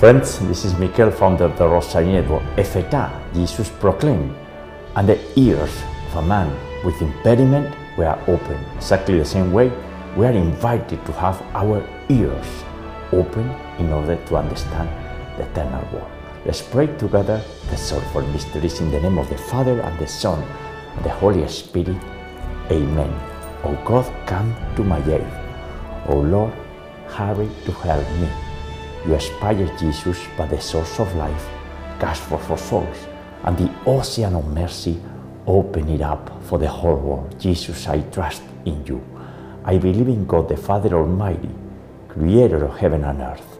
Friends, this is Mikel from the, the Rosary Network. Ephphatha, Jesus proclaimed, and the ears of a man with impediment were open. Exactly the same way, we are invited to have our ears open in order to understand the eternal word. Let's pray together the sorrowful mysteries in the name of the Father and the Son and the Holy Spirit. Amen. O God, come to my aid. O Lord, hurry to help me. You aspire Jesus by the source of life, cast for for souls, and the ocean of mercy, open it up for the whole world. Jesus, I trust in you. I believe in God the Father Almighty, creator of heaven and earth,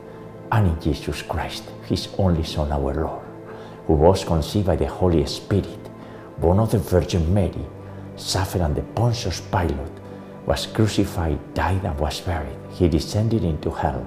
and in Jesus Christ, his only Son, our Lord, who was conceived by the Holy Spirit, born of the Virgin Mary, suffered under Pontius Pilate, was crucified, died, and was buried. He descended into hell.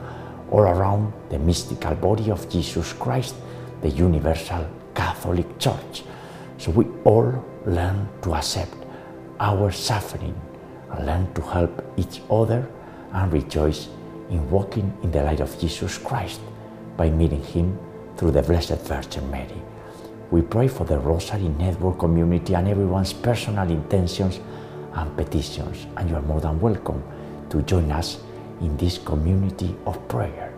all around the mystical body of Jesus Christ, the universal Catholic Church. So we all learn to accept our suffering and learn to help each other and rejoice in walking in the light of Jesus Christ by meeting Him through the Blessed Virgin Mary. We pray for the Rosary Network community and everyone's personal intentions and petitions, and you are more than welcome to join us in this community of prayer.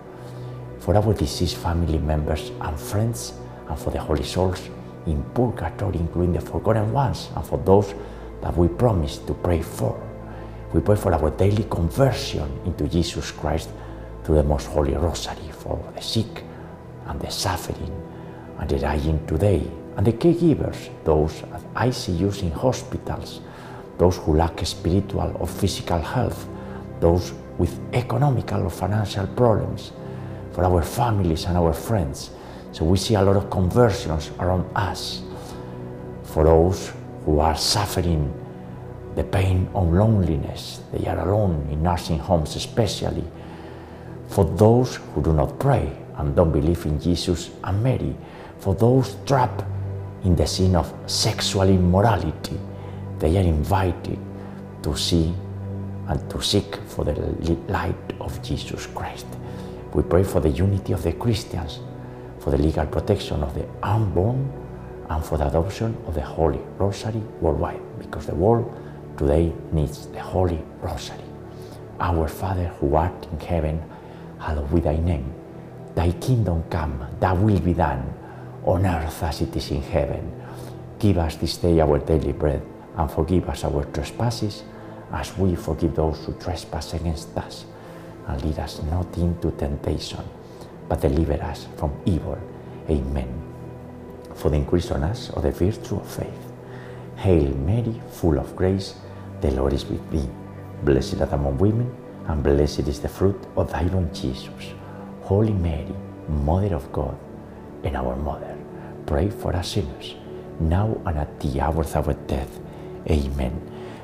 For our deceased family members and friends, and for the holy souls in purgatory, including the forgotten ones, and for those that we promise to pray for. We pray for our daily conversion into Jesus Christ through the Most Holy Rosary, for the sick and the suffering and the dying today, and the caregivers, those at ICUs in hospitals, those who lack spiritual or physical health, those with economical or financial problems, for our families and our friends. So we see a lot of conversions around us. For those who are suffering the pain of loneliness, they are alone in nursing homes, especially. For those who do not pray and don't believe in Jesus and Mary, for those trapped in the sin of sexual immorality, they are invited to see and to seek for the light of Jesus Christ. We pray for the unity of the Christians, for the legal protection of the unborn, and for the adoption of the Holy Rosary worldwide, because the world today needs the Holy Rosary. Our Father who art in heaven, hallowed be thy name. Thy kingdom come, thy will be done, on earth as it is in heaven. Give us this day our daily bread, and forgive us our trespasses, as we forgive those who trespass against us. And lead us not into temptation, but deliver us from evil. Amen. For the increase on us of the virtue of faith. Hail Mary, full of grace, the Lord is with thee. Blessed art among women, and blessed is the fruit of thy womb, Jesus. Holy Mary, Mother of God, and our Mother, pray for us sinners, now and at the hour of our death. Amen.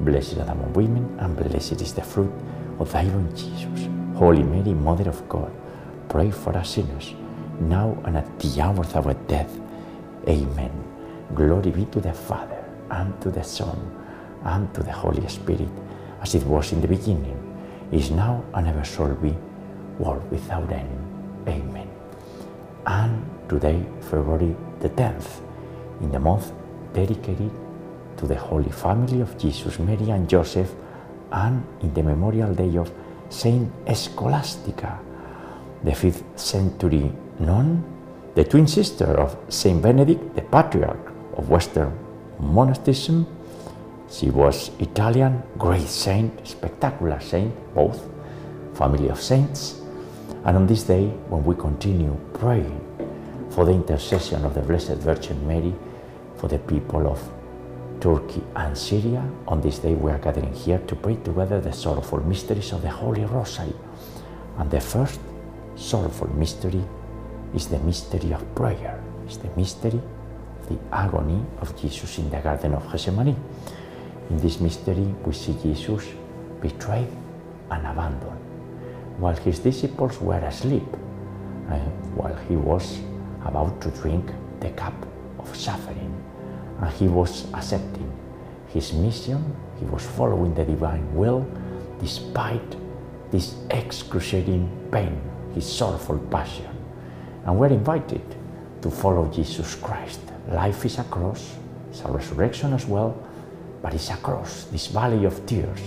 Blessed art among women, and blessed is the fruit of thy womb, Jesus. Holy Mary, Mother of God, pray for us sinners, now and at the hour of our death. Amen. Glory be to the Father, and to the Son, and to the Holy Spirit, as it was in the beginning, is now, and ever shall be, world without end. Amen. And today, February the 10th, in the month dedicated to the Holy Family of Jesus, Mary, and Joseph, and in the memorial day of Saint Scholastica, the 5th century nun the twin sister of Saint Benedict, the patriarch of Western monasticism. She was Italian, great saint, spectacular saint, both family of saints. And on this day, when we continue praying for the intercession of the Blessed Virgin Mary, for the people of Turkey and Syria, on this day we are gathering here to pray together the sorrowful mysteries of the Holy Rosary. And the first sorrowful mystery is the mystery of prayer, it's the mystery of the agony of Jesus in the Garden of Gethsemane. In this mystery, we see Jesus betrayed and abandoned while his disciples were asleep, uh, while he was about to drink the cup of suffering, and he was accepting his mission, he was following the divine will despite this excruciating pain, his sorrowful passion. And we're invited to follow Jesus Christ. Life is a cross, it's a resurrection as well, but it's a cross, this valley of tears.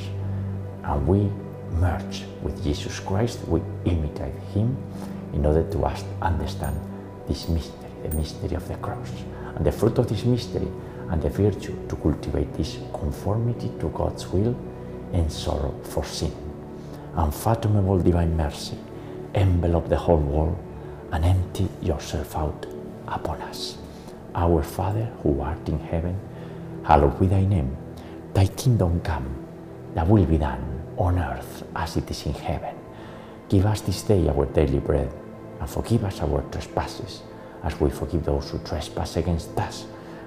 And we merge with Jesus Christ, we imitate Him in order to understand this mystery, the mystery of the cross. And the fruit of this mystery and the virtue to cultivate this conformity to God's will and sorrow for sin. Unfathomable divine mercy, envelop the whole world and empty yourself out upon us. Our Father who art in heaven, hallowed be thy name. Thy kingdom come, thy will be done on earth as it is in heaven. Give us this day our daily bread, and forgive us our trespasses, as we forgive those who trespass against us.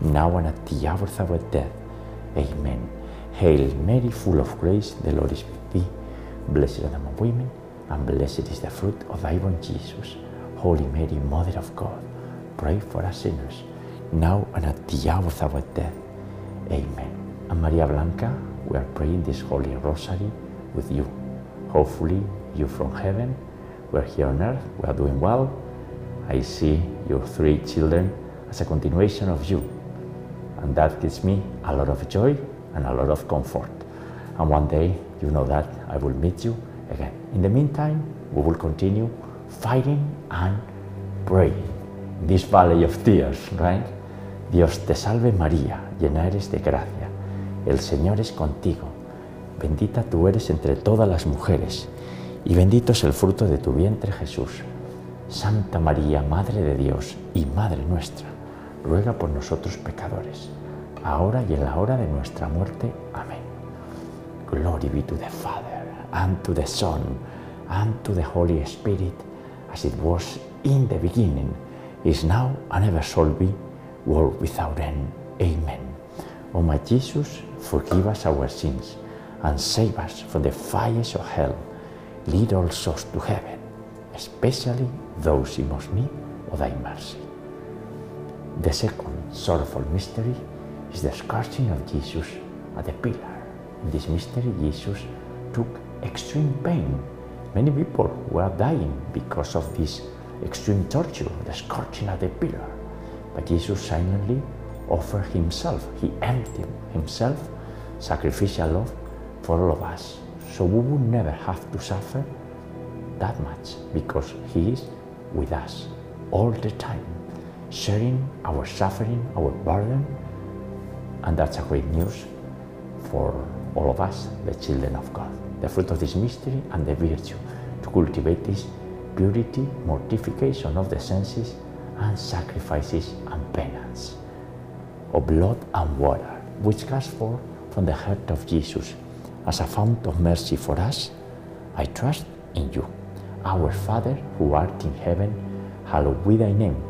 now and at the hour of our death. Amen. Hail Mary, full of grace, the Lord is with thee. Blessed art thou among women, and blessed is the fruit of thy womb, Jesus. Holy Mary, Mother of God, pray for us sinners, now and at the hour of our death. Amen. And Maria Blanca, we are praying this Holy Rosary with you. Hopefully, you from heaven. We're here on earth. We are doing well. I see your three children as a continuation of you. And that gives me a lot of joy and a lot of comfort. And one day, you know that I will meet you again. In the meantime, we will continue fighting and praying in this valley of tears, right? Dios te salve María, llena eres de gracia. El Señor es contigo Bendita tú eres entre todas las mujeres, y bendito es el fruto de tu vientre Jesús. Santa María, Madre de Dios y Madre nuestra, ruega por nosotros pecadores, ahora y en la hora de nuestra muerte. Amén. Glory be to the Father, and to the Son, and to the Holy Spirit, as it was in the beginning, is now, and ever shall be, world without end. Amen. O my Jesus, forgive us our sins and save us from the fires of hell. Lead all souls to heaven, especially those in most need of thy mercy. The second sorrowful mystery is the scourging of Jesus at the pillar. In this mystery, Jesus took extreme pain. Many people were dying because of this extreme torture, the scourging at the pillar. But Jesus silently offered himself. He emptied himself, sacrificial love for all of us. So we would never have to suffer that much because he is with us all the time, sharing our suffering, our burden. And that's a great news for all of us, the children of God. The fruit of this mystery and the virtue to cultivate this purity, mortification of the senses, and sacrifices and penance of blood and water, which comes forth from the heart of Jesus as a fount of mercy for us. I trust in you. Our Father, who art in heaven, hallowed be thy name.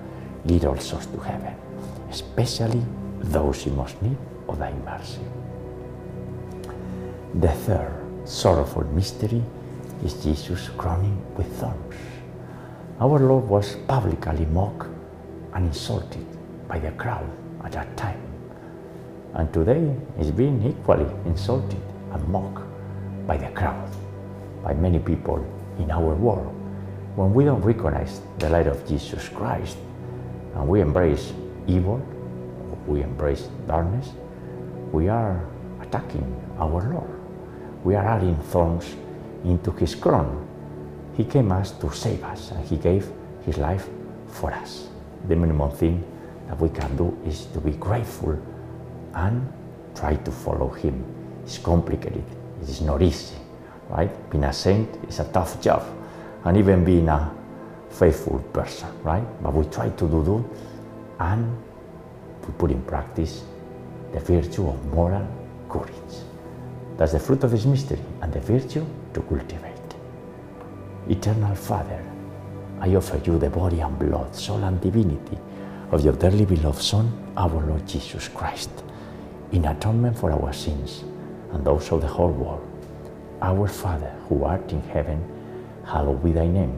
lead all souls to heaven, especially those in most need of thy mercy. The third sorrowful mystery is Jesus crowning with thorns. Our Lord was publicly mocked and insulted by the crowd at that time. And today is being equally insulted and mocked by the crowd, by many people in our world. When we don't recognize the light of Jesus Christ and we embrace evil, we embrace darkness, we are attacking our Lord. We are adding thorns into his crown. He came us to save us and he gave his life for us. The minimum thing that we can do is to be grateful and try to follow him. It's complicated. It is not easy, right? Being a saint is a tough job, and even being a faithful person, right? But we try to do good and we put in practice the virtue of moral courage. That's the fruit of this mystery and the virtue to cultivate. Eternal Father, I offer you the body and blood, soul and divinity of your dearly beloved Son, our Lord Jesus Christ, in atonement for our sins and those of the whole world. Our Father, who art in heaven, hallowed be thy name.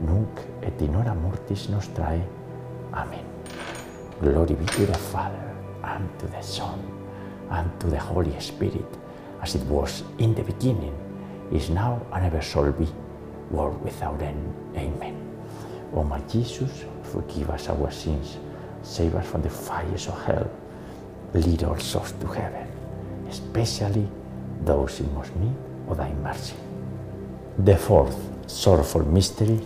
nunc et in hora mortis nostrae. Amen. Glory be to the Father, and to the Son, and to the Holy Spirit, as it was in the beginning, is now, and ever shall be, world without end. Amen. O my Jesus, forgive us our sins, save us from the fires of hell, lead all to heaven, especially those in most need of thy mercy. The fourth sorrowful mystery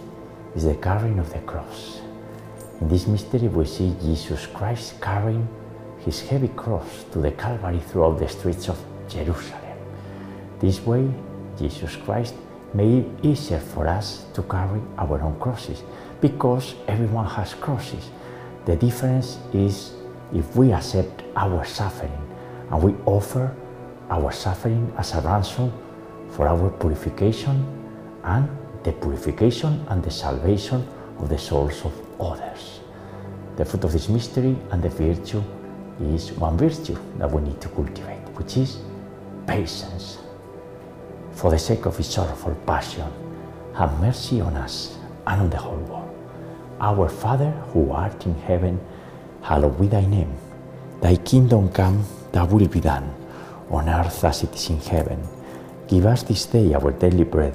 is the carrying of the cross. In this mystery, we see Jesus Christ carrying his heavy cross to the Calvary throughout the streets of Jerusalem. This way, Jesus Christ made it easier for us to carry our own crosses because everyone has crosses. The difference is if we accept our suffering and we offer our suffering as a ransom for our purification and the purification and the salvation of the souls of others. The fruit of this mystery and the virtue is one virtue that we need to cultivate, which is patience. For the sake of his sorrowful passion, have mercy on us and on the whole world. Our Father, who art in heaven, hallowed be thy name. Thy kingdom come, thy will be done, on earth as it is in heaven. Give us this day our daily bread,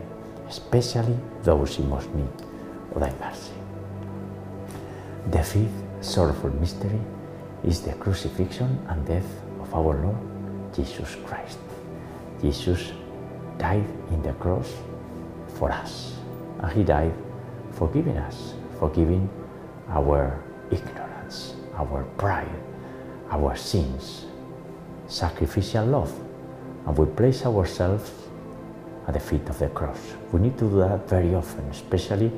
especially those in most need thy mercy. The fifth sorrowful mystery is the crucifixion and death of our Lord Jesus Christ. Jesus died in the cross for us, and he died forgiving us, forgiving our ignorance, our pride, our sins, sacrificial love, and we place ourselves at the feet of the cross. We need to do that very often, especially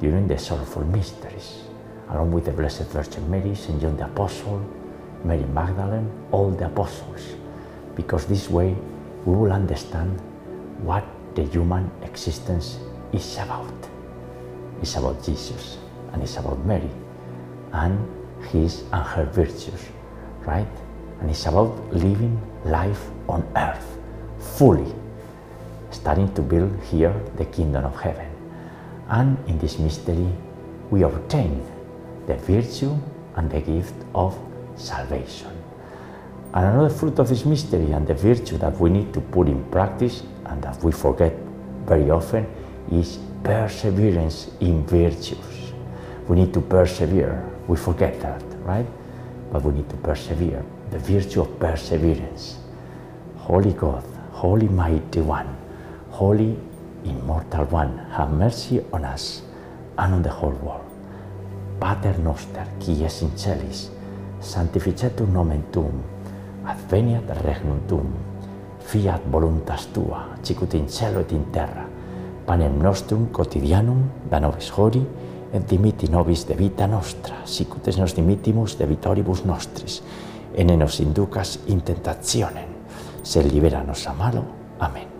during the sorrowful mysteries, along with the Blessed Virgin Mary, St. John the Apostle, Mary Magdalene, all the apostles, because this way we will understand what the human existence is about. It's about Jesus and it's about Mary and his and her virtues, right? And it's about living life on earth fully, starting to build here the kingdom of heaven. And in this mystery, we obtain the virtue and the gift of salvation. And another fruit of this mystery and the virtue that we need to put in practice and that we forget very often is perseverance in virtues. We need to persevere. We forget that, right? But we need to persevere. The virtue of perseverance. Holy God, Holy Mighty One, Holy, Immortal One, have mercy on us and on the whole world. Pater noster, qui es in celis, sanctificetur nomen tuum, adveniat regnum tuum, fiat voluntas tua, sicut in cielo et in terra. Panem nostrum quotidianum da nobis hori, et dimitti nobis de vita nostra, sicut es nos dimittimus de vitoribus nostris, ene nos inducas in tentationem, sed libera nos a malo. Amen.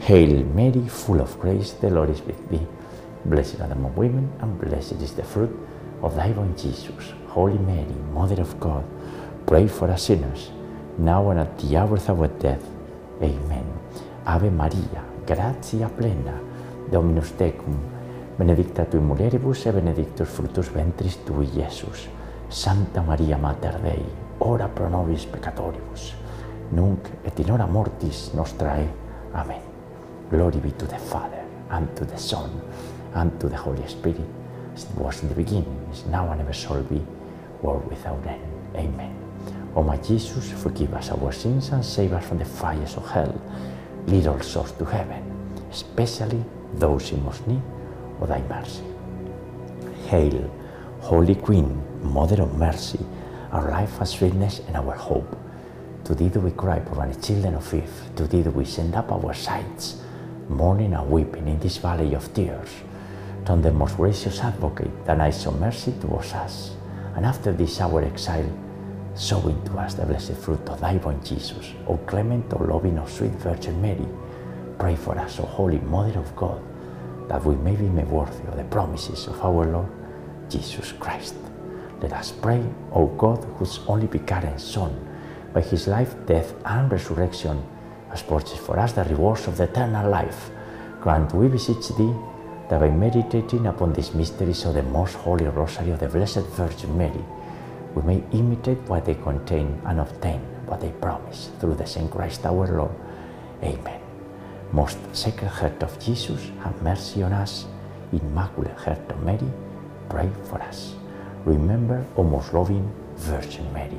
Hail Mary, full of grace, the Lord is with thee. Blessed are among women, and blessed is the fruit of thy womb, Jesus. Holy Mary, Mother of God, pray for us sinners, now and at the hour of our death. Amen. Ave Maria, gratia plena, Dominus tecum, benedicta tui mulieribus e benedictus fructus ventris tui, Iesus. Santa Maria Mater Dei, ora pro nobis peccatoribus, nunc et in hora mortis nostrae. Amen. Glory be to the Father, and to the Son, and to the Holy Spirit, as it was in the beginning, is now, and ever shall be, world without end. Amen. O my Jesus, forgive us our sins and save us from the fires of hell. Lead all souls to heaven, especially those in most need of thy mercy. Hail, Holy Queen, Mother of Mercy, our life and sweetness and our hope. To thee do we cry, poor children of Eve. To thee do we send up our sighs, mourning and weeping in this valley of tears. Turn the most gracious advocate, that eyes of mercy towards us. And after this our exile, sow into us the blessed fruit of thy womb, Jesus. O clement, O loving, O sweet Virgin Mary, pray for us, O Holy Mother of God, that we may be made worthy of the promises of our Lord Jesus Christ. Let us pray, O God, whose only begotten Son, by his life, death, and resurrection, has purchased for us the rewards of the eternal life. Grant, we beseech thee, that by meditating upon these mysteries of the most holy rosary of the Blessed Virgin Mary, we may imitate what they contain and obtain what they promise through the same Christ our Lord. Amen. Most Sacred Heart of Jesus, have mercy on us. Immaculate Heart of Mary, pray for us. Remember, O most loving Virgin Mary,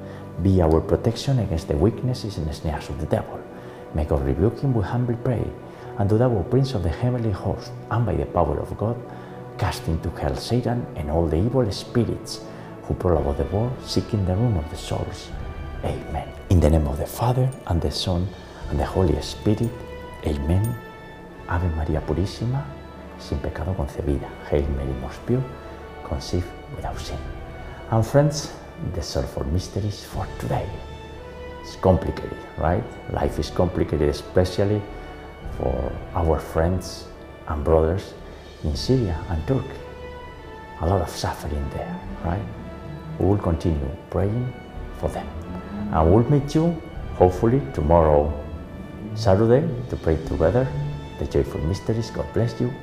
Be our protection against the weaknesses and snares of the devil. May God rebuke him, we humbly pray. And to thou, Prince of the heavenly host, and by the power of God, cast into hell Satan and all the evil spirits who prowl about the world, seeking the ruin of the souls. Amen. In the name of the Father, and the Son, and the Holy Spirit. Amen. Ave María Purísima, sin pecado concebida. Hail Mary, most pure, conceived without sin. And friends, the sorrowful mysteries for today. It's complicated, right? Life is complicated, especially for our friends and brothers in Syria and Turkey. A lot of suffering there, right? We will continue praying for them. And we'll meet you hopefully tomorrow, Saturday, to pray together the joyful mysteries. God bless you.